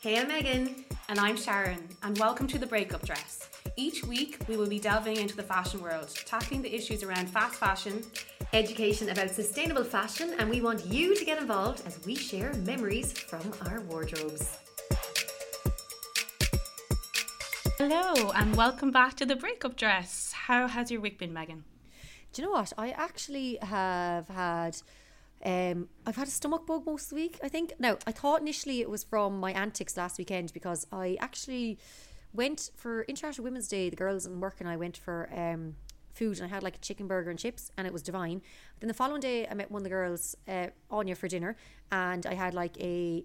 Hey, I'm Megan. And I'm Sharon, and welcome to The Breakup Dress. Each week, we will be delving into the fashion world, tackling the issues around fast fashion, education about sustainable fashion, and we want you to get involved as we share memories from our wardrobes. Hello, and welcome back to The Breakup Dress. How has your week been, Megan? Do you know what? I actually have had um, I've had a stomach bug most of the week, I think. Now, I thought initially it was from my antics last weekend because I actually went for International Women's Day. The girls and work and I went for um, food and I had like a chicken burger and chips and it was divine. Then the following day, I met one of the girls, uh, Anya, for dinner and I had like a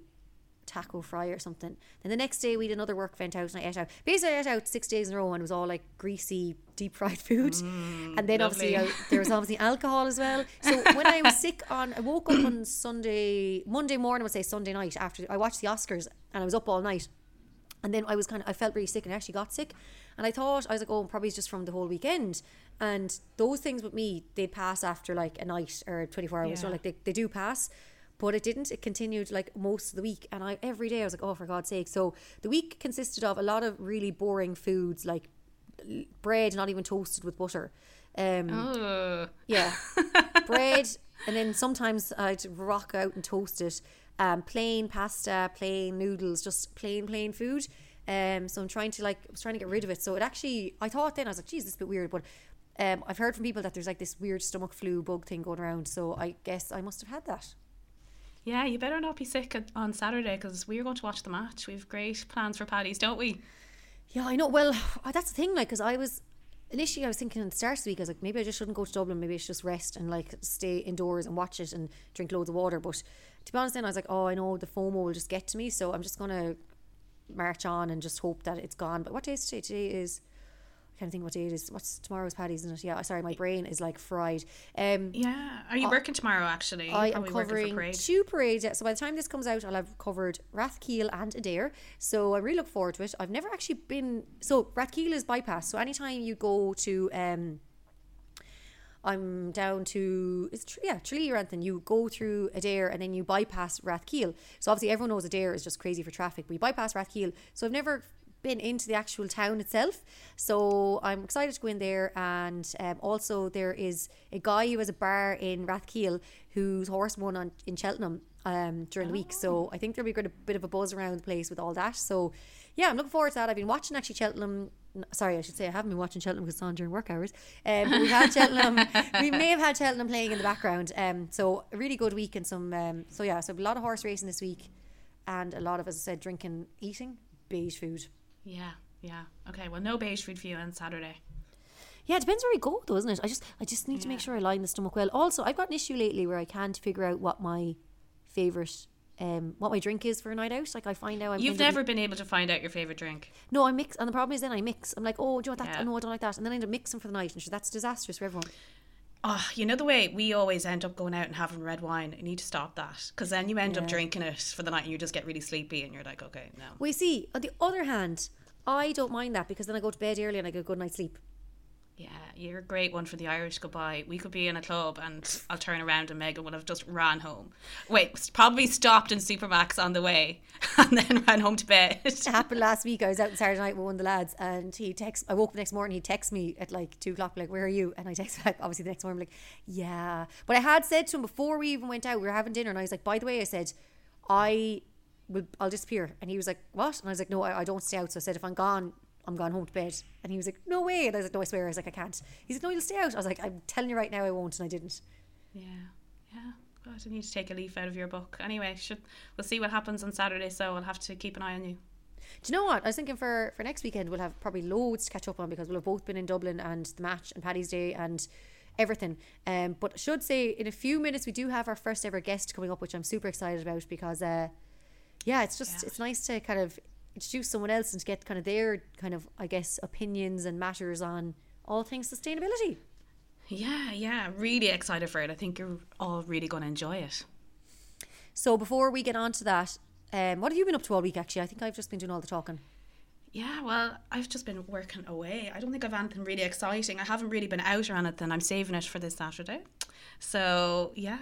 taco fry or something. Then the next day we had another work event out and I ate out. Basically I ate out six days in a row and it was all like greasy, deep fried food. Mm, and then lovely. obviously I, there was obviously alcohol as well. So when I was sick on I woke up on Sunday Monday morning, I would say Sunday night after I watched the Oscars and I was up all night. And then I was kind of I felt really sick and I actually got sick. And I thought I was like, oh, probably it's just from the whole weekend. And those things with me, they pass after like a night or 24 hours. So like they, they do pass but it didn't. It continued like most of the week, and I every day I was like, oh, for God's sake! So the week consisted of a lot of really boring foods like bread, not even toasted with butter. Um, Oh, yeah, bread, and then sometimes I'd rock out and toast it. Um, plain pasta, plain noodles, just plain plain food. Um, so I'm trying to like I was trying to get rid of it. So it actually, I thought then I was like, geez, this is a bit weird, but. Um, I've heard from people that there's like this weird stomach flu bug thing going around, so I guess I must have had that. Yeah, you better not be sick on Saturday because we're going to watch the match. We have great plans for Paddy's, don't we? Yeah, I know. Well, that's the thing. Like, because I was initially, I was thinking at the start of the week, I was like, maybe I just shouldn't go to Dublin. Maybe I should just rest and like stay indoors and watch it and drink loads of water. But to be honest, then I was like, oh, I know the FOMO will just get to me, so I'm just gonna march on and just hope that it's gone. But what day is today? Today is. I can't think what day it is. What's tomorrow's Paddy's, isn't it? Yeah, sorry, my brain is like fried. Um, Yeah. Are you working tomorrow, actually? I am probably working for covering parade. two parades. yeah. So by the time this comes out, I'll have covered Rathkeale and Adare. So I really look forward to it. I've never actually been. So Rathkeale is bypass. So anytime you go to. um I'm down to it's yeah Tralee or anything. You go through Adare and then you bypass Rathkeale. So obviously everyone knows Adare is just crazy for traffic. But you bypass Rathkeale. So I've never been into the actual town itself. So I'm excited to go in there. And um, also there is a guy who has a bar in Rathkeale whose horse won on in Cheltenham um, during the week. So I think there'll be a bit of a buzz around the place with all that. So yeah, I'm looking forward to that. I've been watching actually Cheltenham. Sorry, I should say I haven't been watching Cheltenham because it's on during work hours. Um, but we've had Cheltenham. we may have had Cheltenham playing in the background. Um, so a really good week and some. Um, so yeah, so a lot of horse racing this week, and a lot of, as I said, drinking, eating, beige food. Yeah, yeah. Okay, well, no beige food for you on Saturday. Yeah, it depends where I go, though, isn't it? I just, I just need to make sure I line the stomach well. Also, I've got an issue lately where I can't figure out what my favorite, um, what my drink is for a night out. Like I find out I'm You've never been able to find out your favourite drink. No, I mix, and the problem is then I mix. I'm like, oh, do you want that? Yeah. no, I don't like that, and then I end up mixing for the night, and sure, that's disastrous for everyone. Oh, you know the way we always end up going out and having red wine. You need to stop that because then you end up drinking it for the night and you just get really sleepy and you're like, okay, no. We see. On the other hand, I don't mind that because then I go to bed early and I get a good night's sleep. Yeah, you're a great one for the Irish goodbye. We could be in a club and I'll turn around and Megan would have just ran home. Wait, probably stopped in Supermac's on the way and then ran home to bed. It happened last week. I was out Saturday night with one of the lads, and he text. I woke up the next morning. He texts me at like two o'clock, like, "Where are you?" And I text back. Obviously, the next morning, I'm like, "Yeah." But I had said to him before we even went out, we were having dinner, and I was like, "By the way," I said, "I will. I'll disappear." And he was like, "What?" And I was like, "No, I, I don't stay out." So I said, "If I'm gone." I'm going home to bed. And he was like, No way. And I was like, No, I swear. I was like, I can't. He's like, No, you'll stay out. I was like, I'm telling you right now, I won't. And I didn't. yeah, yeah. God, I need to take a leaf out of your book. Anyway, should we'll see what happens on Saturday, so I'll have to keep an eye on you. Do you know what? I was thinking for, for next weekend, we'll have probably loads to catch up on because we'll have both been in Dublin and the match and Paddy's Day and everything. Um, but I should say, in a few minutes, we do have our first ever guest coming up, which I'm super excited about because, uh, yeah, it's just, Yeah. it's nice to kind of introduce someone else and to get kind of their kind of, I guess, opinions and matters on all things sustainability. Yeah, yeah, really excited for it. I think you're all really going to enjoy it. So before we get on to that, um, what have you been up to all week, actually? I think I've just been doing all the talking. Yeah, well, I've just been working away. I don't think I've anything really exciting. I haven't really been out or anything. I'm saving it for this Saturday. So, yeah,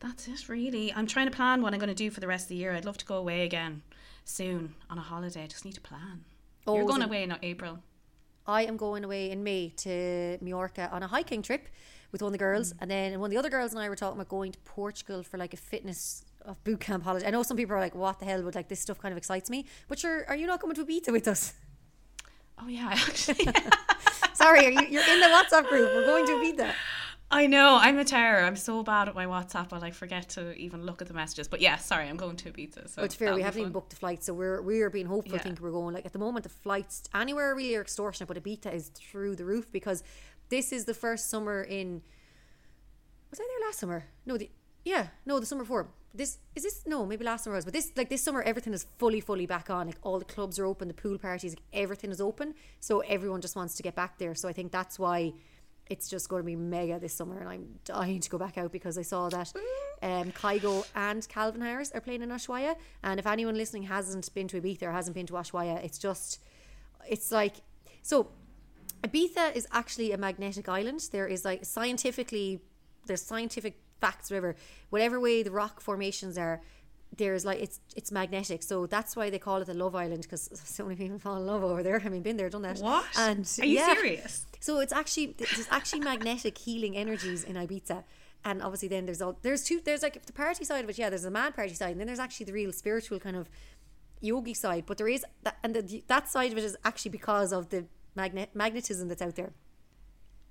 That's it, really. I'm trying to plan what I'm going to do for the rest of the year. I'd love to go away again soon on a holiday. I just need to plan. Oh, You're going away in April. I am going away in May to Mallorca on a hiking trip with one of the girls, mm. and then one of the other girls and I were talking about going to Portugal for like a fitness of boot camp holiday. I know some people are like, "What the hell?" But like this stuff kind of excites me. But sure, are are you not coming to Ibiza with us? Oh, yeah, actually. Sorry, are you, you're in the WhatsApp group. We're going to Ibiza. I know. I'm a terror. I'm so bad at my WhatsApp. But I'll like forget to even look at the messages. But yeah, sorry, I'm going to Ibiza. So But to fair, we haven't even booked the flight, so we're we're being hopeful. Yeah. Think we're going. Like at the moment, the flights anywhere really are extortionate, but Ibiza is through the roof because this is the first summer in. Was I there last summer? No, the yeah, no, the summer before. This is this no, maybe last summer was, but this like this summer everything is fully fully back on. Like all the clubs are open, the pool parties, like, everything is open. So everyone just wants to get back there. So I think that's why it's just going to be mega this summer, and I'm dying to go back out because I saw that um, Kygo and Calvin Harris are playing in Ushuaia. And if anyone listening hasn't been to Ibiza or hasn't been to Ushuaia, it's just, it's like, so Ibiza is actually a magnetic island. There is like scientifically, there's scientific facts, whatever, whatever way the rock formations are. There's like it's it's magnetic, so that's why they call it the Love Island because so many people fall in love over there. I mean, been there, done that. What? And Are you yeah. serious? So it's actually there's actually magnetic healing energies in Ibiza, and obviously then there's all there's two there's like the party side of it. Yeah, there's the mad party side, and then there's actually the real spiritual kind of yogi side. But there is that, and the, that side of it is actually because of the magnet magnetism that's out there.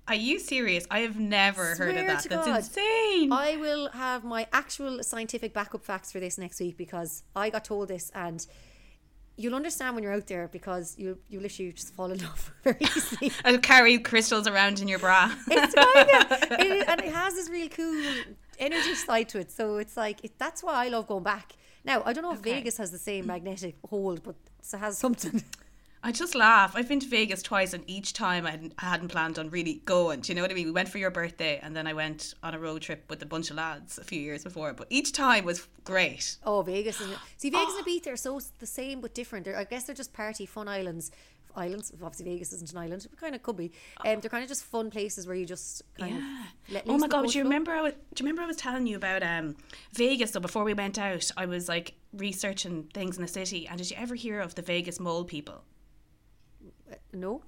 Are you serious? I have never heard of that. That's God. insane. I will have my actual scientific backup facts for this next week because I got told this and. You'll understand when you're out there because you you literally just fall in love very easily. I'll carry crystals around in your bra. it's kind of it, and it has this real cool energy side to it. So it's like it, that's why I love going back. Now I don't know if Okay. Vegas has the same magnetic hold, but it has something. I just laugh. I've been to Vegas twice, and each time I hadn't, I hadn't planned on really going. Do you know what I mean? We went for your birthday, and then I went on a road trip with a bunch of lads a few years before. But each time was great. Oh, Vegas and see Vegas and Ibiza are so the same but different. They're, I guess they're just party fun islands. Islands. Obviously, Vegas isn't an island. It kind of could be. Um, they're kind of just fun places where you just kind Yeah. of. Oh my god! Do you remember? I was, do you remember I was telling you about um Vegas? So before we went out, I was like researching things in the city. And did you ever hear of the Vegas mole people? No.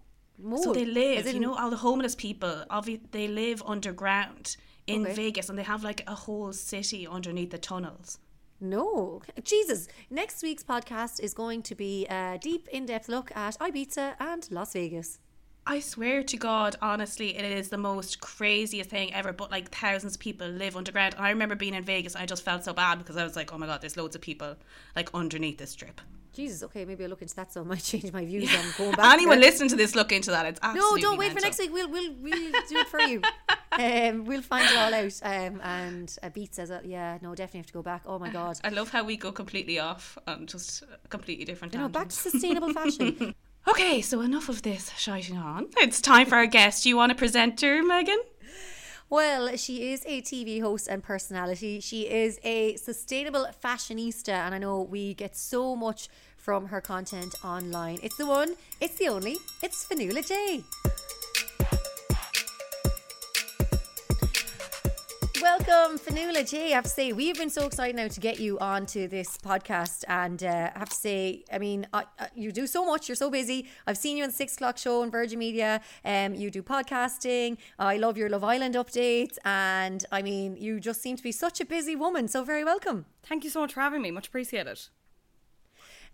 So they live, in- you know, all the homeless people. Obvi- they live underground in Okay. Vegas, and they have like a whole city underneath the tunnels. No, Jesus! Next week's podcast is going to be a deep, in-depth look at Ibiza and Las Vegas. I swear to God, honestly, it is the most craziest thing ever. But like thousands of people live underground. And I remember being in Vegas, I just felt so bad because I was like, oh my God, there's loads of people like underneath this strip. Jesus, okay, maybe I'll look into that. So I might change my views on going back. Anyone listening to this, look into that. It's absolutely No, don't wait for next week. We'll we'll we'll do it for you. Um, we'll find it all out. Um, and uh, Ibiza, uh, yeah, no, definitely have to go back. Oh my god. I love how we go completely off on just completely different know, back to sustainable fashion. Okay, so enough of this shiting on. It's time for our guest. Do You want to present her, Megan? Well, she is a TV host and personality. She is a sustainable fashionista, and I know we get so much from her content online. It's the one, it's the only, it's Fionnuala Jay. Welcome, Fionnuala Jay. I have to say, we have been so excited now to get you onto this podcast. And uh, I have to say, I mean, I, I, you do so much. You're so busy. I've seen you on the Six O'Clock Show on Virgin Media. Um, you do podcasting. I love your Love Island updates. And I mean, you just seem to be such a busy woman. So, very welcome. Thank you so much for having me. Much appreciated.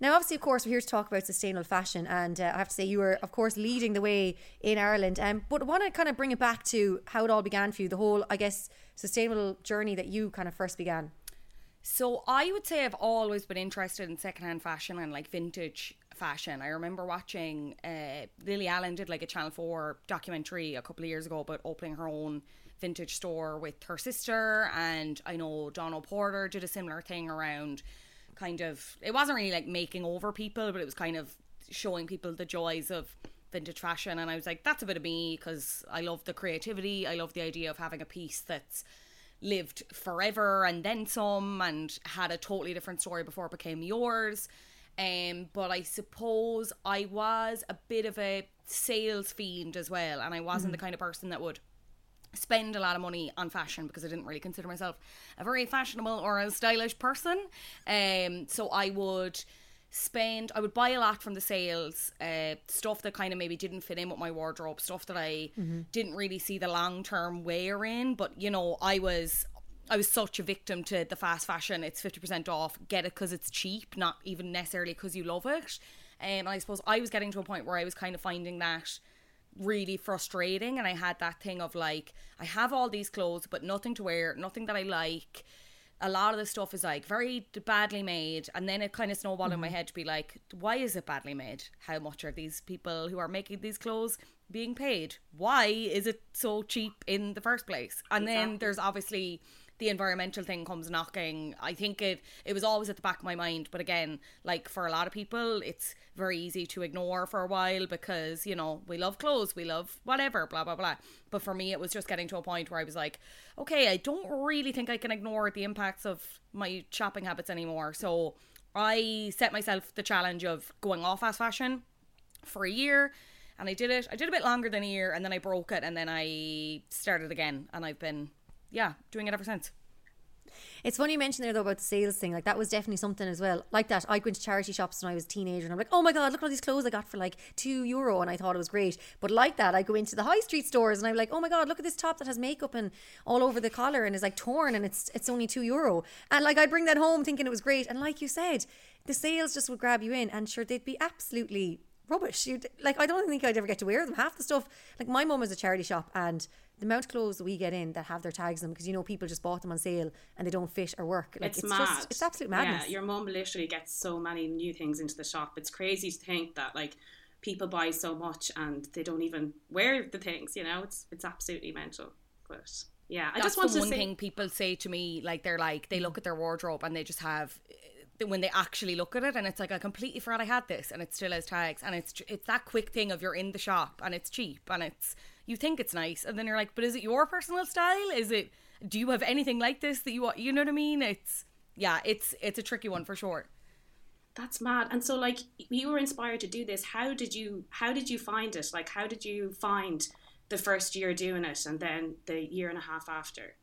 Now, obviously, of course, we're here to talk about sustainable fashion, and uh, I have to say, you were, of course, leading the way in Ireland. Um, but I want to kind of bring it back to how it all began for you, the whole, I guess, sustainable journey that you kind of first began. So I would say I've always been interested in secondhand fashion and like vintage fashion. I remember watching uh, Lily Allen did like a Channel Four documentary a couple of years ago about opening her own vintage store with her sister, and I know Dawn O'Porter did a similar thing around kind of it wasn't really like making over people, but it was kind of showing people the joys of vintage fashion. And I was like that's a bit of me because I love the creativity. I love the idea of having a piece that's lived forever and then some and had a totally different story before it became yours. Um but I suppose I was a bit of a sales fiend as well and I wasn't the kind of person that would spend a lot of money on fashion because I didn't really consider myself a very fashionable or a stylish person. Um, so I would spend I would buy a lot from the sales uh stuff that kind of maybe didn't fit in with my wardrobe stuff that I didn't really see the long term wear in. But you know I was I was such a victim to the fast fashion. It's 50% off. Get it because it's cheap not even necessarily because you love it. Um, and I suppose I was getting to a point where I was kind of finding that really frustrating and I had that thing of like I have all these clothes but nothing to wear nothing that I like. A lot of the stuff is like very badly made and then it kind of snowballed in my mm-hmm. head to be like why is it badly made? How much are these people who are making these clothes being paid? Why is it so cheap in the first place? And then there's obviously the environmental thing comes knocking i think it it was always at the back of my mind. But again like for a lot of people it's very easy to ignore for a while because you know we love clothes we love whatever blah blah blah. But for me it was just getting to a point where i was like okay i don't really think i can ignore the impacts of my shopping habits anymore. So i set myself the challenge of going off fast fashion for a year and I did it. I did a bit longer than a year and then I broke it and then I started again and I've been yeah, doing it ever since. It's funny you mentioned there though about the sales thing. Like that was definitely something as well. Like that, I went to charity shops when I was a teenager, and I'm like, oh my god, look at all these clothes I got for like two euro, and I thought it was great. But like that, I go into the high street stores, and I'm like, oh my god, look at this top that has makeup and all over the collar, and is like torn, and it's it's only two euro. And like I'd bring that home thinking it was great, and like you said, the sales just would grab you in, and sure they'd be absolutely rubbish. You'd, like I don't think I'd ever get to wear them. Half the stuff, like my mum was a charity shop, and the amount of clothes that we get in that have their tags on them because you know people just bought them on sale and they don't fit or work. Like it's, it's, mad. just it's absolute madness. Yeah, your mum literally gets so many new things into the shop. It's crazy to think that like people buy so much and they don't even wear the things. You know, it's it's absolutely mental. But yeah, I That's just want the to one say, thing people say to me. Like they're like they look mm. at their wardrobe and they just have eh, when they actually look at it and it's like I completely forgot I had this and it still has tags and it's it's that quick thing of you're in the shop and it's cheap and it's you think it's nice and then you're like but is it your personal style is it do you have anything like this that you want you know what I mean it's yeah it's it's a tricky one for sure that's mad. And so like you were inspired to do this. How did you how did you find it? Like how did you find the first year doing it and then the year and a half after?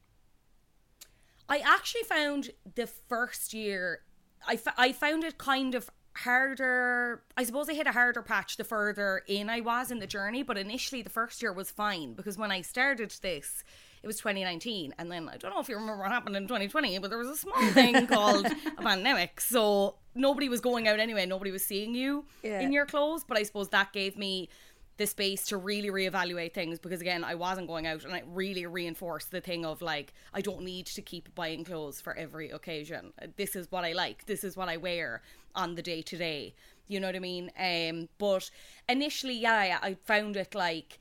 I actually found the first year, I, f- I found it kind of harder. I suppose I hit a harder patch the further in I was in the journey, but initially the first year was fine because when I started this, it was 2019. And then I don't know if you remember what happened in 2020, but there was a small thing called a pandemic. So nobody was going out anyway, nobody was seeing you Yeah. in your clothes. But I suppose that gave me the space to really reevaluate things because again I wasn't going out and it really reinforced the thing of like I don't need to keep buying clothes for every occasion. This is what I like. This is what I wear on the day to day. You know what I mean? Um but initially yeah, I found it like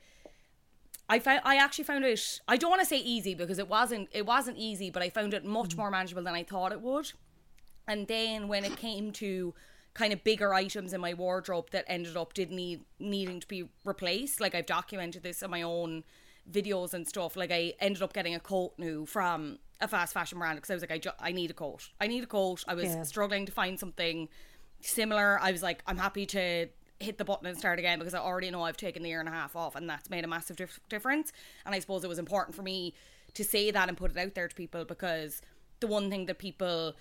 I found I actually found it I don't want to say easy because it wasn't it wasn't easy but I found it much more manageable than I thought it would. And then when it came to kind of bigger items in my wardrobe that ended up did need needing to be replaced, like I've documented this in my own videos and stuff. Like I ended up getting a coat new from a fast fashion brand because I was like, I, ju- I need a coat. I need a coat. I was Yeah. struggling to find something similar. I was like, I'm happy to hit the button and start again because I already know I've taken the year and a half off and that's made a massive dif- difference. And I suppose it was important for me to say that and put it out there to people because the one thing that people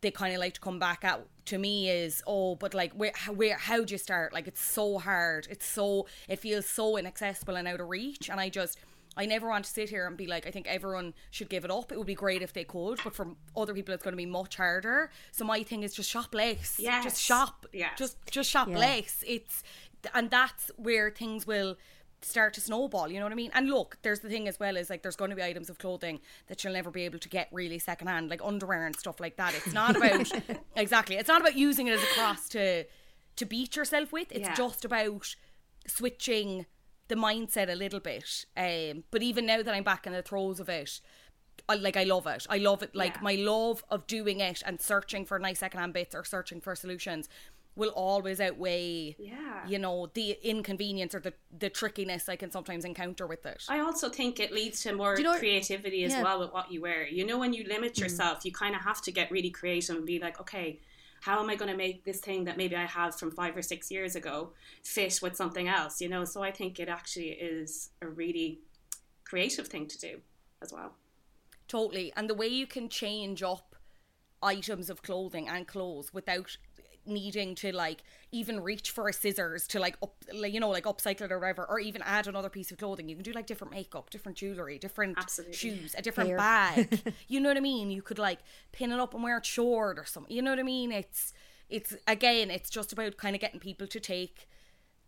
they kind of like to come back at to me is oh but like where how, where how do you start? Like it's so hard. It's so it feels so inaccessible and out of reach. And I just I never want to sit here and be like I think everyone should give it up. It would be great if they could but for other people it's going to be much harder. So my thing is just shop less. Yes. just shop. Yeah, just just shop Yeah. less. It's and that's where things will start to snowball you know what i mean and look there's the thing as well is like there's going to be items of clothing that you'll never be able to get really secondhand like underwear and stuff like that it's not about exactly it's not about using it as a cross to to beat yourself with it's Yeah. just about switching the mindset a little bit um but even now that i'm back in the throes of it I, like I love it. I love it. Like Yeah. my love of doing it and searching for nice secondhand bits or searching for solutions will always outweigh, Yeah. you know, the inconvenience or the the trickiness I can sometimes encounter with it. I also think it leads to more you know- creativity as Yeah. well with what you wear. You know, when you limit mm. yourself, you kind of have to get really creative and be like, okay, how am I going to make this thing that maybe I have from five or six years ago fit with something else? You know, so I think it actually is a really creative thing to do as well. Totally. And the way you can change up items of clothing and clothes without needing to like even reach for a scissors to like up like, you know like upcycle it or whatever or even add another piece of clothing you can do like different makeup different jewelry different Absolutely. shoes a different Hair. bag you know what i mean you could like pin it up and wear it short or something you know what i mean it's it's again it's just about kind of getting people to take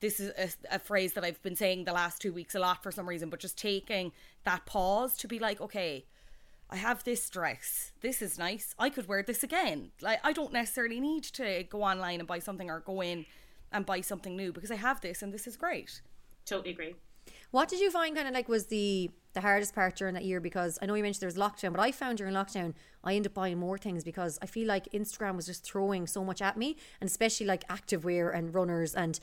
this is a, a phrase that I've been saying the last two weeks a lot for some reason, but just taking that pause to be like, okay, I have this dress. This is nice. I could wear this again. Like I don't necessarily need to go online and buy something or go in and buy something new because I have this and this is great. Totally agree. What did you find kind of like was the the hardest part during that year? Because I know you mentioned there was lockdown, but I found during lockdown I ended up buying more things because I feel like Instagram was just throwing so much at me, and especially like activewear and runners and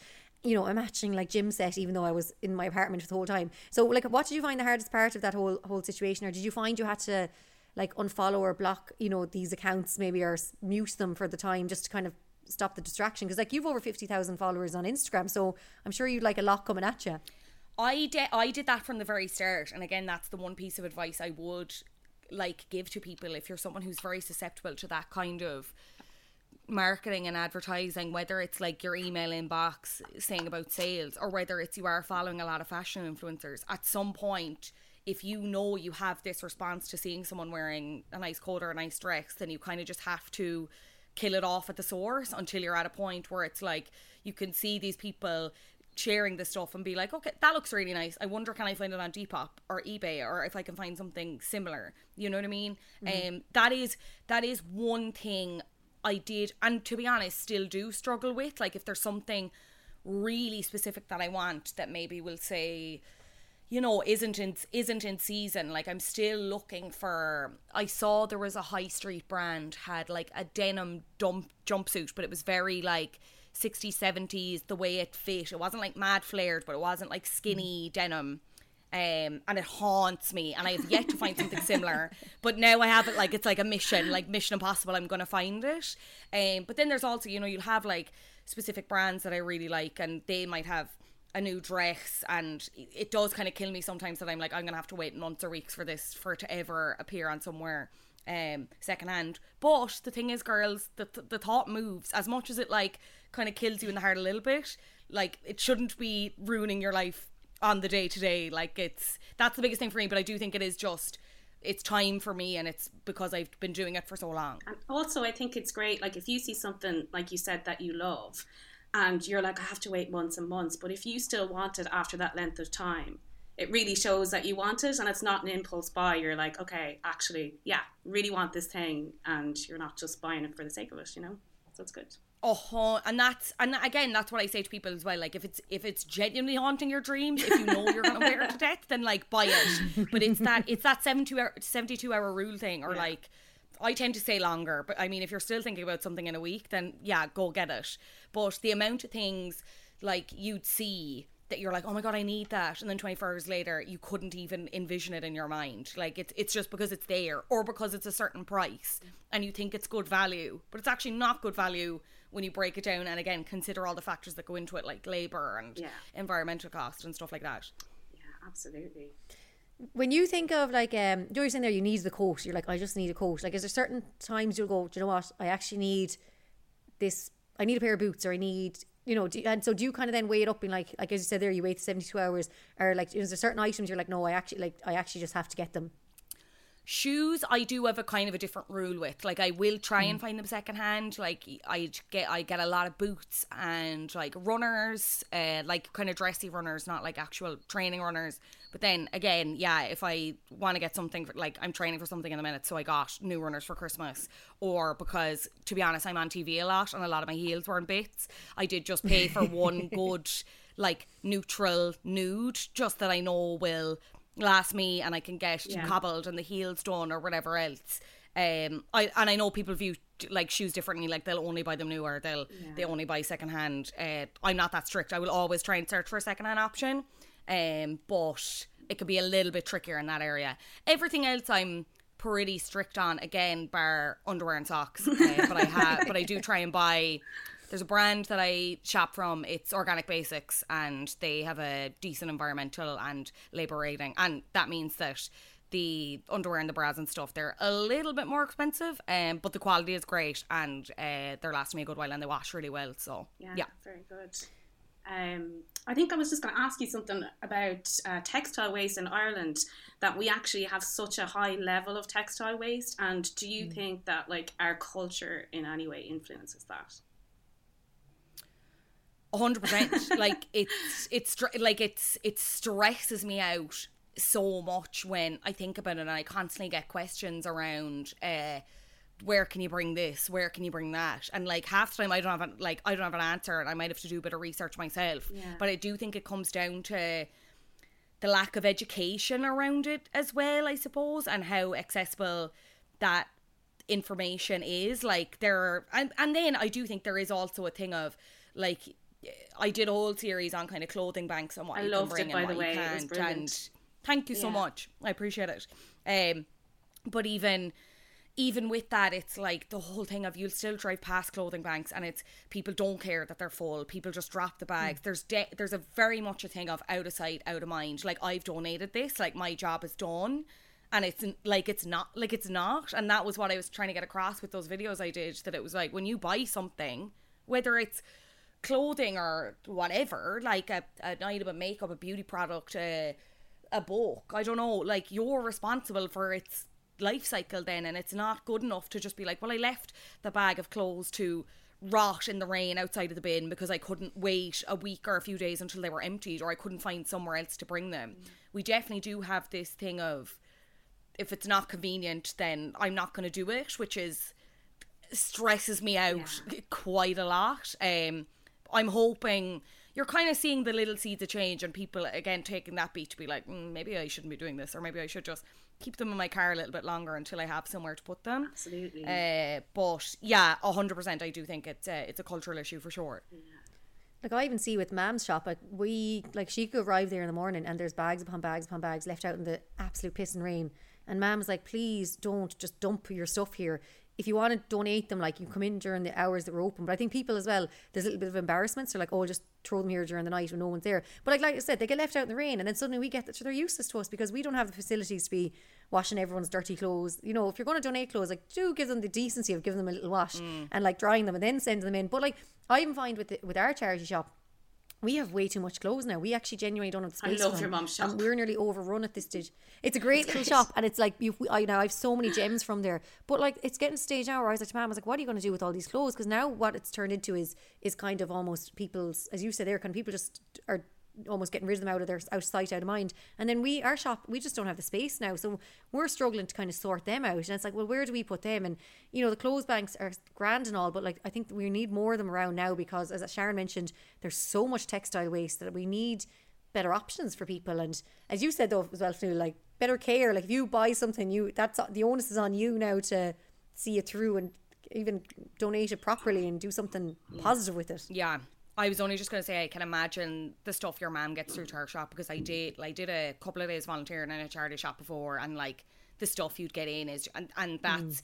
you know a matching like gym set, even though I was in my apartment for the whole time. So like, what did you find the hardest part of that whole whole situation, or did you find you had to like unfollow or block you know these accounts maybe or mute them for the time just to kind of stop the distraction? Because like you've over fifty thousand followers on Instagram, so I'm sure you'd like a lot coming at you. I did I did that from the very start and again that's the one piece of advice I would like give to people if you're someone who's very susceptible to that kind of marketing and advertising whether it's like your email inbox saying about sales or whether it's you are following a lot of fashion influencers at some point if you know you have this response to seeing someone wearing a nice coat or a nice dress then you kind of just have to kill it off at the source until you're at a point where it's like you can see these people sharing this stuff and be like, okay, that looks really nice. I wonder can I find it on Depop or eBay or if I can find something similar. You know what I mean? Um, that is that is one thing I did, and to be honest, still do struggle with. Like if there's something really specific that I want that maybe will say you know isn't in isn't in season. Like i'm still looking for i saw there was a high street brand had like a denim dump jumpsuit but it was very like 60s 70s the way it fit. It wasn't like mad flared but it wasn't like skinny mm. denim um, and it haunts me and i have yet to find something similar. But now i have it like it's like a mission like mission impossible i'm gonna find it. Um, but then there's also you know you'll have like specific brands that i really like and they might have a new dress and it does kind of kill me sometimes that I'm like I'm gonna have to wait months or weeks for this for it to ever appear on somewhere um secondhand. But the thing is girls the, the thought moves. As much as it like kind of kills you in the heart a little bit like it shouldn't be ruining your life on the day to day like it's that's the biggest thing for me but I do think it is just it's time for me and it's because I've been doing it for so long And also, I think it's great. Like if you see something like you said that you love, and you're like, I have to wait months and months, but if you still want it after that length of time, it really shows that you want it, and it's not an impulse buy. You're like, okay, actually, yeah, really want this thing, and you're not just buying it for the sake of it, you know. So it's good. Oh, and that's and again, that's what I say to people as well. Like, if it's if it's genuinely haunting your dreams, if you know you're gonna wear it to death, then like buy it. But it's that it's that 72 hour, 72 hour rule thing, or Yeah. like I tend to say longer. But I mean, if you're still thinking about something in a week, then yeah, go get it. But the amount of things like you'd see that you're like, oh my god, I need that, and then 24 hours later, you couldn't even envision it in your mind. Like it's it's just because it's there, or because it's a certain price, and you think it's good value, but it's actually not good value when you break it down. And again, consider all the factors that go into it, like labor and Yeah. environmental cost and stuff like that. Yeah, absolutely. when you think of like um you're saying there you need the coat you're like i just need a coat like is there certain times you'll go do you know what i actually need this i need a pair of boots or i need you know do, and so do you kind of then weigh it up in like like as you said there you wait 72 hours or like is there certain items you're like no i actually like i actually just have to get them shoes i do have a kind of a different rule with. Like i will try and find them secondhand. Like i get i get a lot of boots and like runners uh like kind of dressy runners not like actual training runners. But then again yeah if i want to get something for, like i'm training for something in a minute so i got new runners for christmas. Or because to be honest i'm on tv a lot and a lot of my heels were in bits. I did just pay for one good like neutral nude just that i know will last me and I can get Yeah. cobbled and the heels done or whatever else. Um, I and I know people view like shoes differently. Like they'll only buy them new or they'll they only buy second hand. Uh, I'm not that strict. I will always try and search for a second hand option. Um, but it could be a little bit trickier in that area. Everything else, I'm pretty strict on. Again, bar underwear and socks. Uh, but I have, but I do try and buy there's a brand that I shop from. It's Organic Basics, and they have a decent environmental and labor rating, and that means that the underwear and the bras and stuff they're a little bit more expensive, um, but the quality is great, and uh, they're lasting me a good while, and they wash really well. So Yeah, yeah. very good. Um, I think I was just going to ask you something about uh, textile waste in Ireland. That we actually have such a high level of textile waste, and do you think that like our culture in any way influences that? Hundred percent. Like it's it's like it's it stresses me out so much when I think about it, and I constantly get questions around. uh where can you bring this? Where can you bring that? And like half the time, I don't have an, like I don't have an answer, and I might have to do a bit of research myself. Yeah. But I do think it comes down to the lack of education around it as well, I suppose, and how accessible that information is. Like there, are, and and then I do think there is also a thing of like I did a whole series on kind of clothing banks and what I you loved can it, bring by and the what you way. It was can't. And thank you so Yeah. much. I appreciate it. Um, but even even with that, it's like the whole thing of you'll still drive past clothing banks, and it's people don't care that they're full. People just drop the bags. There's de- there's a very much a thing of out of sight, out of mind. Like I've donated this, like my job is done, and it's like it's not like it's not. And that was what I was trying to get across with those videos I did. That it was like when you buy something, whether it's clothing or whatever, like a, an item of makeup, a beauty product, a, a book, I don't know, like you're responsible for its life cycle then and it's not good enough to just be like, well, I left the bag of clothes to rot in the rain outside of the bin because I couldn't wait a week or a few days until they were emptied or I couldn't find somewhere else to bring them. We definitely do have this thing of if it's not convenient, then I'm not going to do it, which is stresses me out quite a lot. Um, I'm hoping you're kind of seeing the little seeds of change and people again taking that beat to be like, mm, maybe I shouldn't be doing this, or maybe I should just keep them in my car a little bit longer until I have somewhere to put them. Absolutely. Uh, but yeah, hundred percent, I do think it's a, it's a cultural issue for sure. Like I even see with Mam's shop, like we like she could arrive there in the morning and there's bags upon bags upon bags left out in the absolute piss and rain. And Mam's like, please don't just dump your stuff here. If you want to donate them, like you come in during the hours that we're open. But I think people as well, there's a little bit of embarrassment. So like, oh, just throw them here during the night when no one's there. But like, like I said, they get left out in the rain, and then suddenly we get that so they're useless to us because we don't have the facilities to be washing everyone's dirty clothes. You know, if you're going to donate clothes, like do give them the decency of giving them a little wash mm. and like drying them and then sending them in. But like I even find with the, with our charity shop, we have way too much clothes now. We actually genuinely don't have the space. I love your mum's shop. And we're nearly overrun at this stage. It's a great little shop, and it's like you. I know I have so many gems from there, but like it's getting stage now where I was like to mom, I was like, "What are you going to do with all these clothes?" Because now what it's turned into is is kind of almost people's, as you said, there kind of people just are almost getting rid of them out of their out of sight, out of mind. And then we, our shop, we just don't have the space now, so we're struggling to kind of sort them out. And it's like, well, where do we put them? And you know, the clothes banks are grand and all, but like I think we need more of them around now because, as Sharon mentioned, there's so much textile waste that we need better options for people. And as you said though as well, Fionnuala, like better care. Like if you buy something, you that's the onus is on you now to see it through and even donate it properly and do something mm. positive with it. Yeah. I was only just gonna say I can imagine the stuff your mom gets through to her shop because I did like did a couple of days volunteering in a charity shop before and like the stuff you'd get in is and, and that's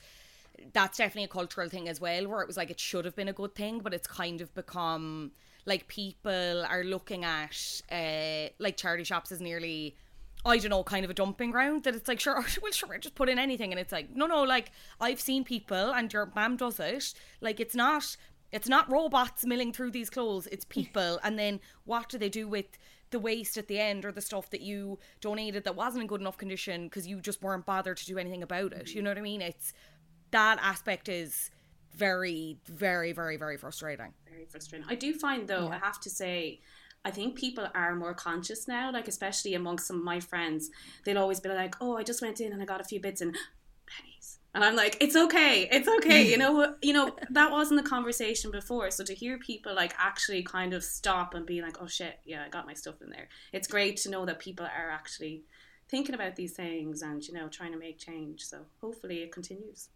that's definitely a cultural thing as well where it was like it should have been a good thing but it's kind of become like people are looking at uh like charity shops as nearly I don't know, kind of a dumping ground that it's like, sure, well, sure, just put in anything. And it's like, no, no, like, I've seen people and your mum does it. Like, it's not, it's not robots milling through these clothes, it's people. and then what do they do with the waste at the end or the stuff that you donated that wasn't in good enough condition because you just weren't bothered to do anything about it? You know what I mean? It's, that aspect is very, very, very, very frustrating. very frustrating. I do find though, I have to say, I think people are more conscious now, like especially amongst some of my friends. They'll always be like, "Oh, I just went in and I got a few bits and pennies," and I'm like, "It's okay, it's okay." you know, you know that wasn't the conversation before. So to hear people like actually kind of stop and be like, "Oh shit, yeah, I got my stuff in there." It's great to know that people are actually thinking about these things and you know trying to make change. So hopefully it continues.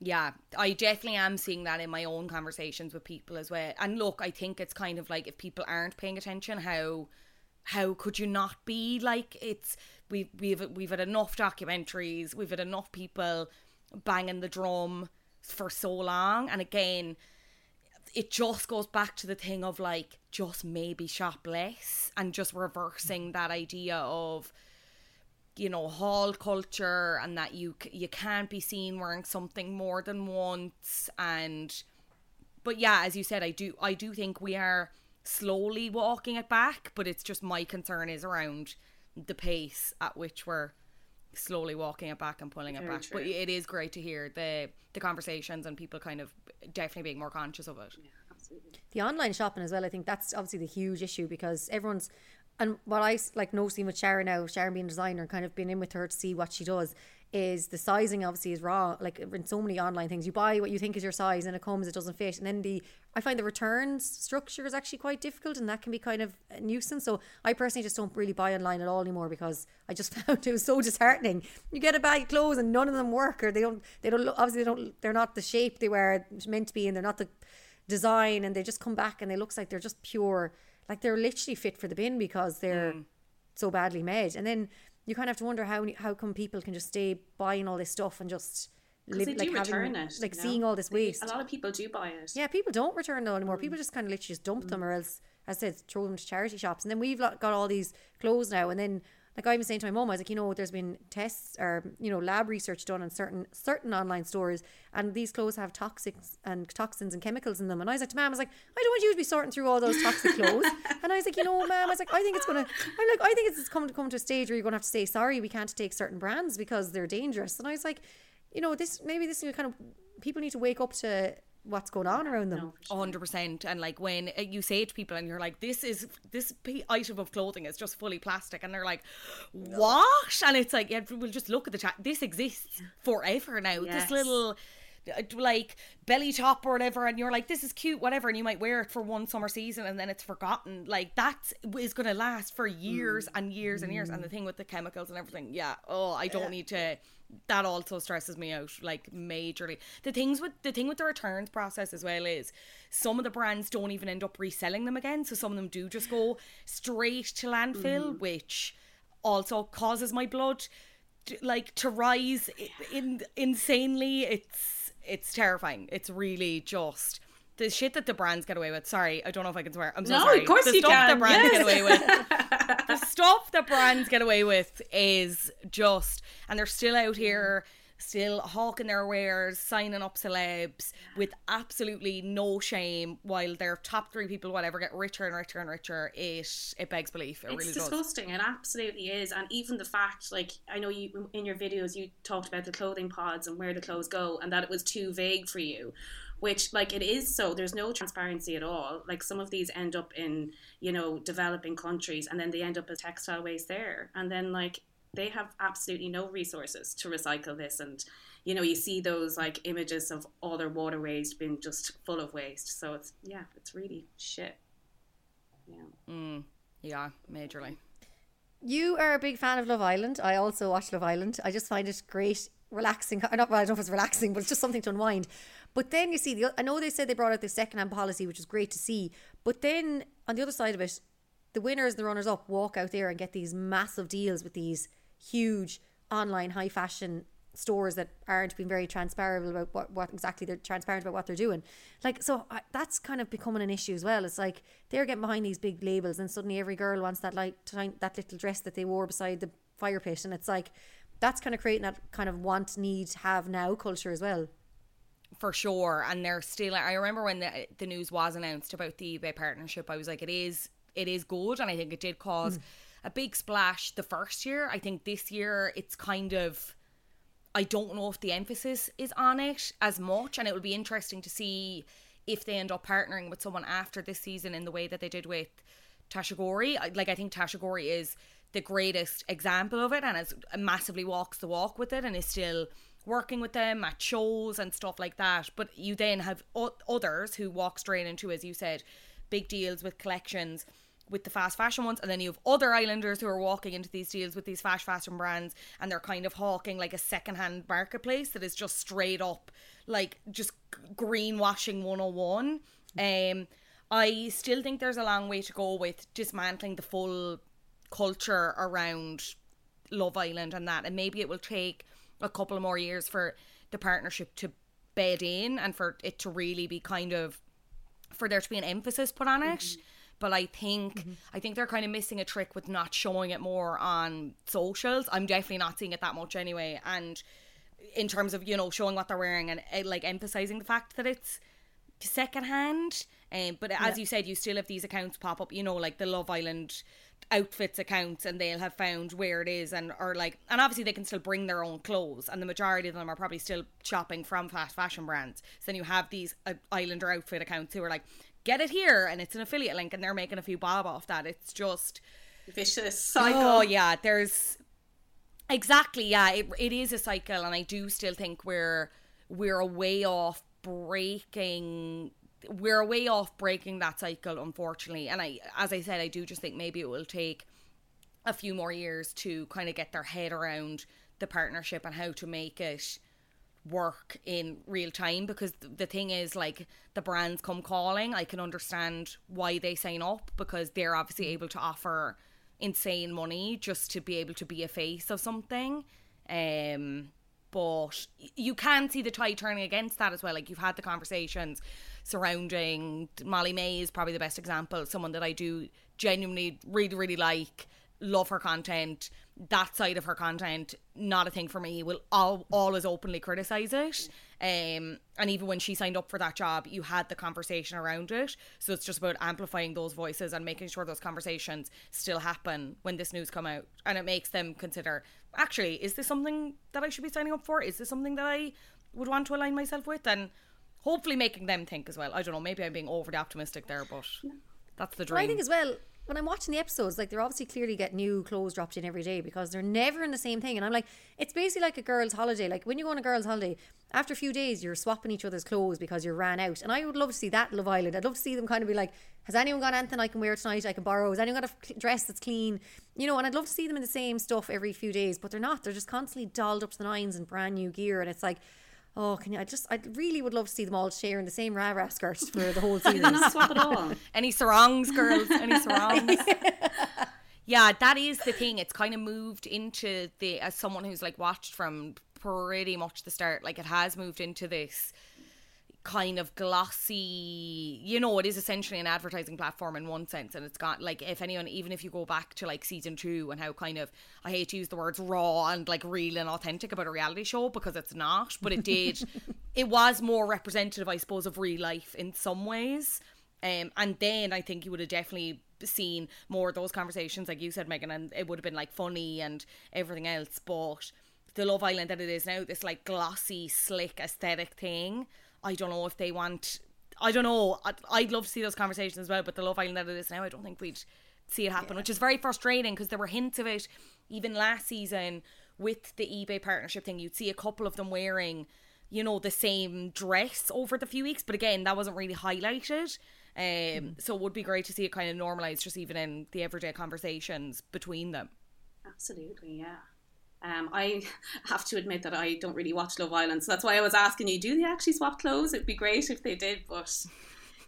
Yeah, I definitely am seeing that in my own conversations with people as well. And look, I think it's kind of like if people aren't paying attention, how how could you not be like it's we we've we've had enough documentaries, we've had enough people banging the drum for so long. And again it just goes back to the thing of like just maybe shop less and just reversing that idea of you know haul culture and that you you can't be seen wearing something more than once. And but yeah as you said i do i do think we are slowly walking it back but it's just my concern is around the pace at which we're slowly walking it back and pulling it Very back. But it is great to hear the the conversations and people kind of definitely being more conscious of it. Absolutely. the online shopping as well i think that's obviously the huge issue because everyone's and what I like noticing with sharon now sharon being a designer and kind of been in with her to see what she does is the sizing obviously is wrong like in so many online things. You buy what you think is your size and it comes it doesn't fit. And then the i find the returns structure is actually quite difficult and that can be kind of a nuisance. So i personally just don't really buy online at all anymore because i just found it was so disheartening. You get a bag of clothes and none of them work or they don't they don't look obviously they don't they're not the shape they were meant to be and they're not the design and they just come back and they looks like they're just pure like they're literally fit for the bin because they're mm. so badly made. And then you kind of have to wonder how how come people can just stay buying all this stuff and just live they like do having return it. like you know? seeing all this waste A lot of people do buy it. yeah people don't return them anymore people mm. just kind of literally just dump mm. them or else as I said throw them to charity shops and then we've got all these clothes now and then like I was saying to my mom, I was like you know there's been tests or you know lab research done on certain certain online stores and these clothes have toxics and toxins and chemicals in them. And I was like to mum I was like I don't want you to be sorting through all those toxic clothes. And I was like you know mum I was like I think it's gonna I'm like I think it's coming to come to a stage where you're gonna have to say sorry we can't take certain brands because they're dangerous. And I was like you know this maybe this is kind of people need to wake up to what's going on around them hundred percent. And like when uh, you say it to people, and you're like, "This is this item of clothing is just fully plastic," and they're like, "What?" And it's like, "Yeah, we'll just look at the chat. This exists forever now. This little." Uh, Like belly top or whatever, and you're like, this is cute, whatever, and you might wear it for one summer season and then it's forgotten. Like that is gonna last for years mm. and years and years. And the mm. thing with the chemicals and everything, yeah, oh, I don't uh, need to. That also stresses me out, like majorly. The things with the thing with the returns process as well is some of the brands don't even end up reselling them again. So some of them do just go straight to landfill, mm-hmm. which also causes my blood to, like to rise in insanely. It's it's terrifying. It's really just the shit that the brands get away with. Sorry, I don't know if I can swear. I'm so No, sorry. of course the you stuff can, the brands yes. get away with. the stuff that brands get away with is just, and they're still out here. Still hawking their wares, signing up celebs with absolutely no shame, while their top three people, whatever, get richer and richer and richer. It it begs belief. It it's really does. disgusting. It absolutely is. And even the fact, like, I know you in your videos you talked about the clothing pods and where the clothes go, and that it was too vague for you. Which, like, it is so. There's no transparency at all. Like, some of these end up in, you know, developing countries, and then they end up as textile waste there. And then, like, they have absolutely no resources to recycle this. And, you know, you see those, like, images of all their waterways being just full of waste. So it's, yeah, it's really shit. Yeah. Mm, yeah, majorly. You are a big fan of Love Island. I also watch Love Island. I just find it great, relaxing. Not, well, I don't know if it's relaxing, but it's just something to unwind. But then you see, the, I know they said they brought out the second hand policy, which is great to see. But then on the other side of it, the winners and the runners up walk out there and get these massive deals with these huge online high fashion stores that aren't being very transparent about what, what exactly they're transparent about what they're doing. Like, so I, that's kind of becoming an issue as well. It's like they're getting behind these big labels, and suddenly every girl wants that like that little dress that they wore beside the fire pit, and it's like that's kind of creating that kind of want, need, have now culture as well. for sure and they're still i remember when the, the news was announced about the ebay partnership i was like it is it is good and i think it did cause mm. A big splash the first year i think this year it's kind of i don't know if the emphasis is on it as much and it will be interesting to see if they end up partnering with someone after this season in the way that they did with Tasha Ghouri. Like I think Tasha Ghouri is the greatest example of it and has massively walks the walk with it and is still working with them at shows and stuff like that. But you then have o- others who walk straight into, as you said, big deals with collections with the fast fashion ones, and then you have other islanders who are walking into these deals with these fast fashion brands, and they're kind of hawking like a secondhand marketplace that is just straight up like just greenwashing 101. Um, I still think there's a long way to go with dismantling the full culture around Love Island and that, and maybe it will take a couple more years for the partnership to bed in and for it to really be kind of for there to be an emphasis put on it. But I think I think they're kind of missing a trick with not showing it more on socials. I'm definitely not seeing it that much anyway. And in terms of you know showing what they're wearing and uh, like emphasizing the fact that it's secondhand. Um, but as you said, you still have these accounts pop up. You know, like the Love Island outfits accounts, and they'll have found where it is, and or like, and obviously they can still bring their own clothes, and the majority of them are probably still shopping from fast fashion brands. So then you have these uh, Islander outfit accounts who are like, get it here, and it's an affiliate link, and they're making a few bob off that. It's just Vicious cycle. Oh yeah, there's exactly yeah. It, it is a cycle, and I do still think we're we're a way off breaking. We're a way off breaking that cycle, unfortunately. And I, as I said, I do just think maybe it will take a few more years to kind of get their head around the partnership and how to make it work in real time because the thing is like the brands come calling i can understand why they sign up because they're obviously able to offer insane money just to be able to be a face of something. Um but you can see the tide turning against that as well. Like you've had the conversations surrounding Molly-Mae is probably the best example someone that i do genuinely really really like love her content that side of her content not a thing for me. Will al- always openly criticize it. Um and even when she signed up for that job you had the conversation around it. So it's just about amplifying those voices and making sure those conversations still happen when this news come out. And it makes them consider actually is this something that i should be signing up for? Is this something that i would want to align myself with? And hopefully making them think as well. I don't know. Maybe i'm being overly optimistic there but that's the dream But I think as well, when I'm watching the episodes, like they're obviously clearly get new clothes dropped in every day because they're never in the same thing. And I'm like, it's basically like a girl's holiday. Like when you go on a girl's holiday, after a few days, you're swapping each other's clothes because you ran out. And I would love to see that Love Island. I'd love to see them kind of be like, has anyone got anything I can wear tonight? I can borrow. Has anyone got a dress that's clean? You know, and I'd love to see them in the same stuff every few days, but they're not. They're just constantly dolled up to the nines and brand new gear. And it's like, oh, can you? I just, I really would love to see them all sharing the same rah rah skirt for the whole series. Not swap at all. Any sarongs, girls? Any sarongs? yeah, that is the thing. It's kind of moved into the as someone who's like watched from pretty much the start. Like it has moved into this kind of glossy you know it is essentially an advertising platform in one sense and it's got like if anyone even if you go back to like season two and how kind of i hate to use the words raw and like real and authentic about a reality show because it's not but it did it was more representative i suppose of real life in some ways um, and then I think you would have definitely seen more of those conversations, like you said, Megan, and it would have been like funny and everything else. But the Love Island that it is now, this like glossy, slick aesthetic thing, I don't know if they want. I don't know. I'd, I'd love to see those conversations as well, but the Love Island that it is now, I don't think we'd see it happen, which is very frustrating because there were hints of it even last season with the eBay partnership thing. You'd see a couple of them wearing you know, the same dress over the few weeks. But again, that wasn't really highlighted. Um, so it would be great to see it kind of normalized just even in the everyday conversations between them. Absolutely, yeah. Um, I have to admit that I don't really watch Love Island, so that's why I was asking you: Do they actually swap clothes? It'd be great if they did, but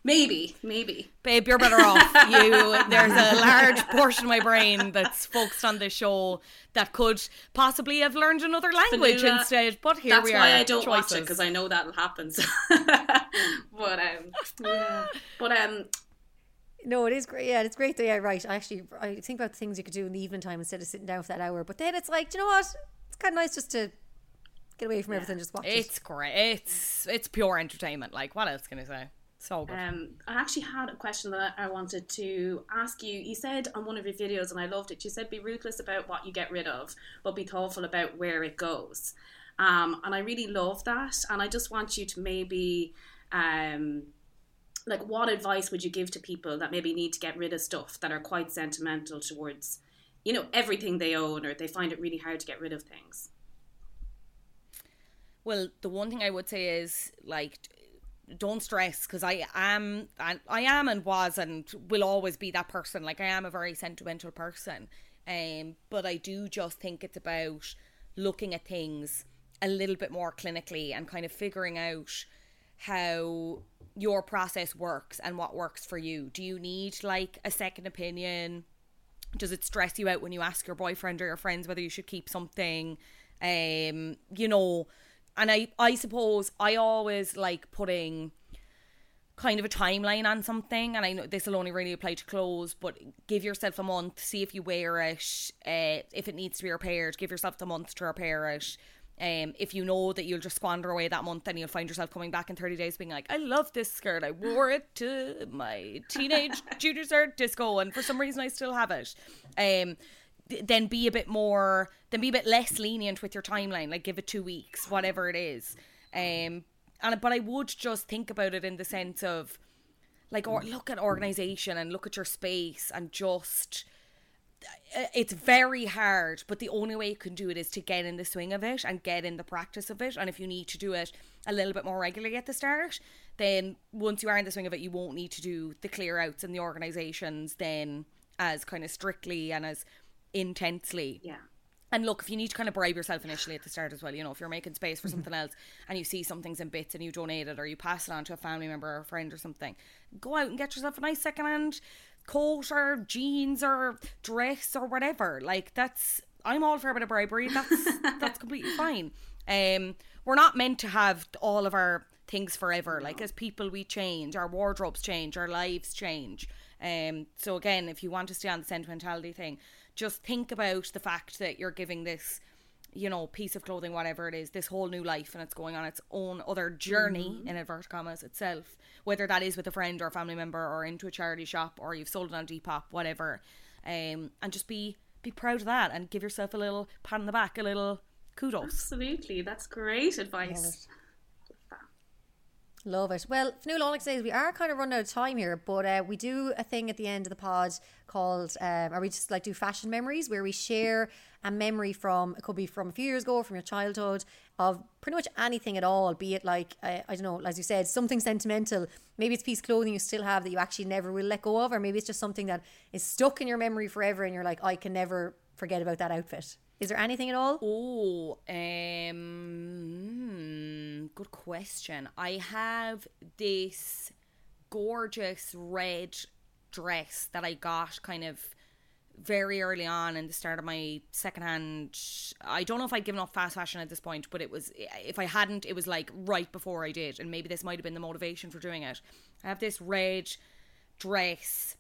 maybe, maybe. Babe, you're better off. You there's a large portion of my brain that's focused on this show that could possibly have learned another language Vanilla. instead. But here we are. That's why I don't watch it because I know that'll happen. So. but um, yeah. But um, No, it is great. Yeah, it's great. That, yeah, right. I actually I think about the things you could do in the evening time instead of sitting down for that hour. But then it's like, do you know what? It's kind of nice just to get away from everything, just watch it. It's great. It's it's pure entertainment. Like what else can I say? So good. Um, I actually had a question that I wanted to ask you. You said on one of your videos, and I loved it. You said be ruthless about what you get rid of, but be thoughtful about where it goes. Um, and I really love that. And I just want you to maybe, um, like, what advice would you give to people that maybe need to get rid of stuff that are quite sentimental towards, you know, everything they own, or they find it really hard to get rid of things. Well, the one thing I would say is like don't stress because I am and I am and was and will always be that person. Like I am a very sentimental person. Um but I do just think it's about looking at things a little bit more clinically and kind of figuring out how your process works and what works for you. Do you need like a second opinion? does it stress you out when you ask your boyfriend or your friends whether you should keep something um you know and i i suppose i always like putting kind of a timeline on something and I know this will only really apply to clothes but give yourself a month see if you wear it uh, if it needs to be repaired give yourself the month to repair it um, if you know that you'll just squander away that month then you'll find yourself coming back in 30 days being like I love this skirt. I wore it to my teenage junior cert disco and for some reason I still have it. Um, th- then be a bit more then be a bit less lenient with your timeline like give it two weeks whatever it is. Um, and but I would just think about it in the sense of like or look at organization and look at your space and just Uh, it's very hard but the only way you can do it is to get in the swing of it and get in the practice of it and if you need to do it a little bit more regularly at the start then once you are in the swing of it you won't need to do the clear outs and the organizations then as kind of strictly and as intensely Yeah. And look, if you need to kind of bribe yourself initially at the start as well, you know, if you're making space for something else and you see something's in bits and you donate it or you pass it on to a family member or a friend or something, go out and get yourself a nice secondhand coat or jeans or dress or whatever. Like that's I'm all for a bit of bribery. That's that's completely fine. Um, we're not meant to have all of our things forever. Like as people, we change. Our wardrobes change. Our lives change. Um, so again, if you want to stay on the sentimentality thing, just think about the fact that you're giving this, you know, piece of clothing, whatever it is, this whole new life, and it's going on its own other journey in inverted commas itself. Whether that is with a friend or a family member, or into a charity shop, or you've sold it on Depop, whatever, um, and just be be proud of that and give yourself a little pat on the back, a little kudos. Absolutely. That's great advice. Love it. Well, Fionnuala I can we are kind of running out of time here, but uh, we do a thing at the end of the pod called, um, or we just like do fashion memories where we share a memory from, it could be from a few years ago, from your childhood, of pretty much anything at all, be it like, uh, I don't know, as you said, something sentimental. Maybe it's piece of clothing you still have that you actually never will let go of, or maybe it's just something that is stuck in your memory forever and you're like, I can never forget about that outfit. Is there anything at all? Oh, um, good question. I have this gorgeous red dress that I got kind of very early on in the start of my secondhand. I don't know if I'd given up fast fashion at this point, but it was if I hadn't, it was like right before I did, and maybe this might have been the motivation for doing it. I have this red dress.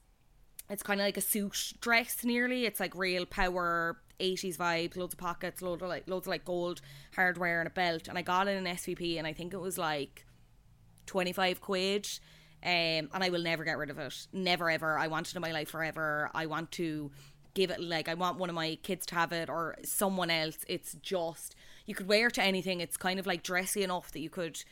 It's kind of like a suit dress, nearly. It's like real power 80s vibes, loads of pockets, loads of like loads of like gold hardware and a belt. And I got it in SVP, and I think it was like 25 quid. Um, and I will never get rid of it. Never ever. I want it in my life forever. I want to give it like I want one of my kids to have it or someone else. It's just you could wear it to anything. It's kind of like dressy enough that you could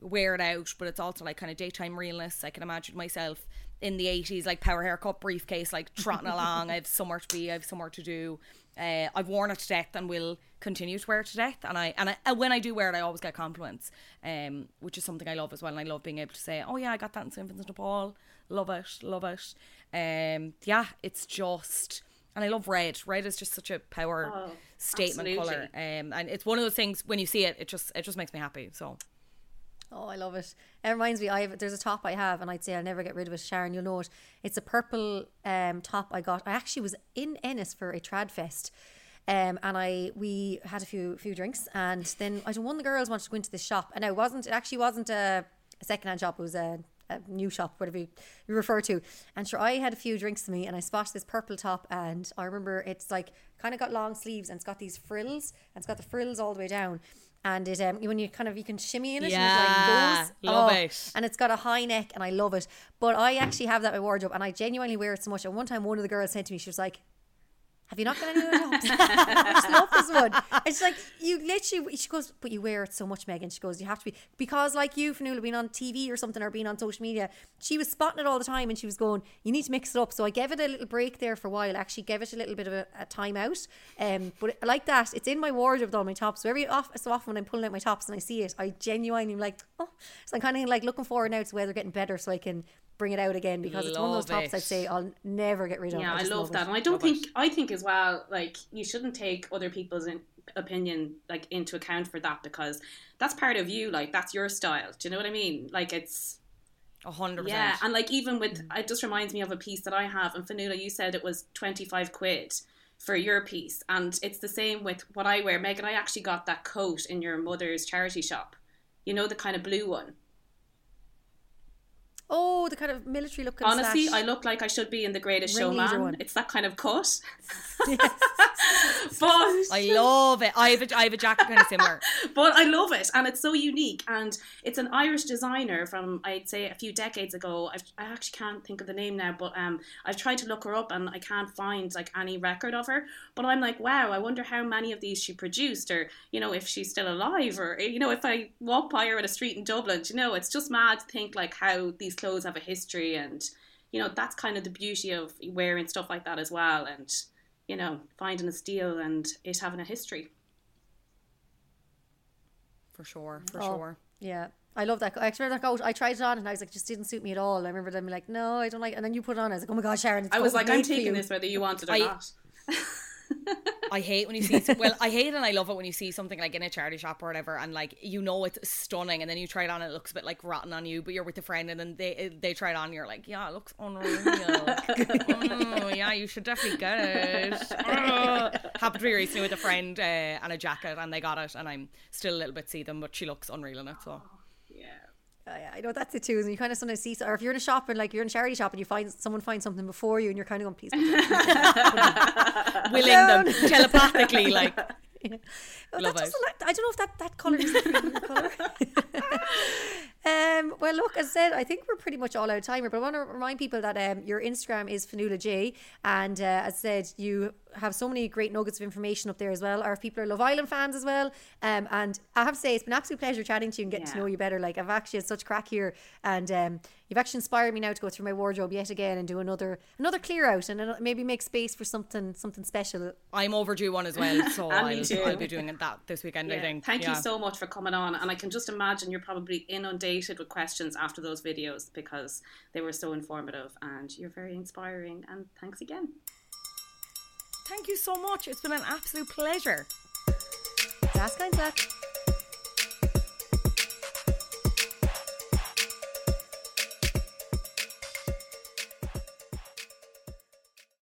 wear it out, but it's also like kind of daytime realness. I can imagine myself in the 80s, like power haircut briefcase, like trotting along. I have somewhere to be, I have somewhere to do. Uh, I've worn it to death and will continue to wear it to death. And I and I, and when I do wear it, I always get compliments, um, which is something I love as well. And I love being able to say, "Oh yeah, I got that in St Vincent de Paul. Love it, love it." Um, yeah, it's just, and I love red. Red is just such a power Oh, statement absolutely. color. Um, and it's one of those things when you see it, it just it just makes me happy. So Oh, I love it. It reminds me, I have there's a top I have, and I'd say I'll never get rid of it. Sharon, you'll know it. It's a purple um, top I got. I actually was in Ennis for a trad fest. Um, and I we had a few few drinks, and then I one of the girls wanted to go into the shop, and it wasn't. It actually wasn't a, a second hand shop. It was a, a new shop, whatever you, you refer to. And sure, I had a few drinks to me, and I spotted this purple top, and I remember it's like kind of got long sleeves, and it's got these frills, and it's got the frills all the way down. And it um when you kind of you can shimmy in it, and Yeah, it like goes. love Oh, it. and it's got a high neck and I love it. But I actually have that in my wardrobe and I genuinely wear it so much. And one time one of the girls said to me, she was like, have you not got any other just love this one. It's like you literally. She goes, but you wear it so much, Megan. She goes, you have to be because like you, Fionnuala, being on TV or something or being on social media. She was spotting it all the time, and she was going, you need to mix it up. So I gave it a little break there for a while. Actually, gave it a little bit of a, a time out. Um, but like that, it's in my wardrobe with all my tops. So every off, so often when I'm pulling out my tops and I see it, I genuinely am like, oh. So I'm kind of like looking forward now to where they're getting better, so I can bring it out again because it's one of those tops it. I'd say I'll never get rid of. Yeah, I, just love, that, it. and I don't Love think it. I think as well. Like you shouldn't take other people's in, opinion like into account for that because that's part of you. Like that's your style. Do you know what I mean? Like it's a hundred yeah, and like even with mm. it just reminds me of a piece that I have. And Fionnuala, you said it was twenty five quid for your piece, and it's the same with what I wear. Megan, I actually got that coat in your mother's charity shop. You know the kind of blue one. Oh, the kind of military looking. Honestly, slash- I look like I should be in The Greatest Ringleader Showman. one. It's that kind of cut. Yes. but I love it. I have a, I have a jacket kind of similar. but I love it, and it's so unique. And it's an Irish designer from I'd say a few decades ago. I've, I actually can't think of the name now, but um, I've tried to look her up and I can't find like any record of her. But I'm like, wow, I wonder how many of these she produced, or you know, if she's still alive, or you know, if I walk by her in a street in Dublin. You know, it's just mad to think like how these clothes have a history, and you know, that's kind of the beauty of wearing stuff like that as well, and you know, finding a steal and it having a history. For sure, for Oh, sure. Yeah. I love that. I remember that coat. I tried it on and I was like, just didn't suit me at all. I remember them being like, no, I don't like. it. And then you put it on. I was like, oh my god, Sharon. it's I was like, I'm taking you. this whether you want it or I- not. I hate when you see well, I hate and I love it when you see something like in a charity shop or whatever, and like you know it's stunning, and then you try it on, and it looks a bit like rotten on you, but you're with a friend, and then they they try it on, and you're like, yeah, it looks unreal. oh, yeah, you should definitely get it. Oh. Happened to me recently with a friend uh, and a jacket, and they got it, and I'm still a little bit see them, but she looks unreal in it. So Yeah. Oh, yeah, I know that's it too. And you kind of sometimes see, or if you're in a shop and like you're in a charity shop and you find someone finds something before you, and you're kind of going, please. willing them telepathically, like Yeah. Oh, Love that doesn't I don't know if that, that colour is your colour. um, well, look, as I said, I think we're pretty much all out of time here, but I want to remind people that um, your Instagram is Fionnuala Jay. And uh, as I said, you have so many great nuggets of information up there as well. Or if people are Love Island fans as well. Um, and I have to say, it's been an absolute pleasure chatting to you and getting to know you better. Like, I've actually had such crack here. And um, you've actually inspired me now to go through my wardrobe yet again and do another another clear out and maybe make space for something something special. I'm overdue one as well. So I'll, too. I'll be doing that this weekend. I think. Thank Yeah. you so much for coming on. And I can just imagine you're probably inundated with questions after those videos because they were so informative and you're very inspiring. And thanks again. Thank you so much. It's been an absolute pleasure. That's kind of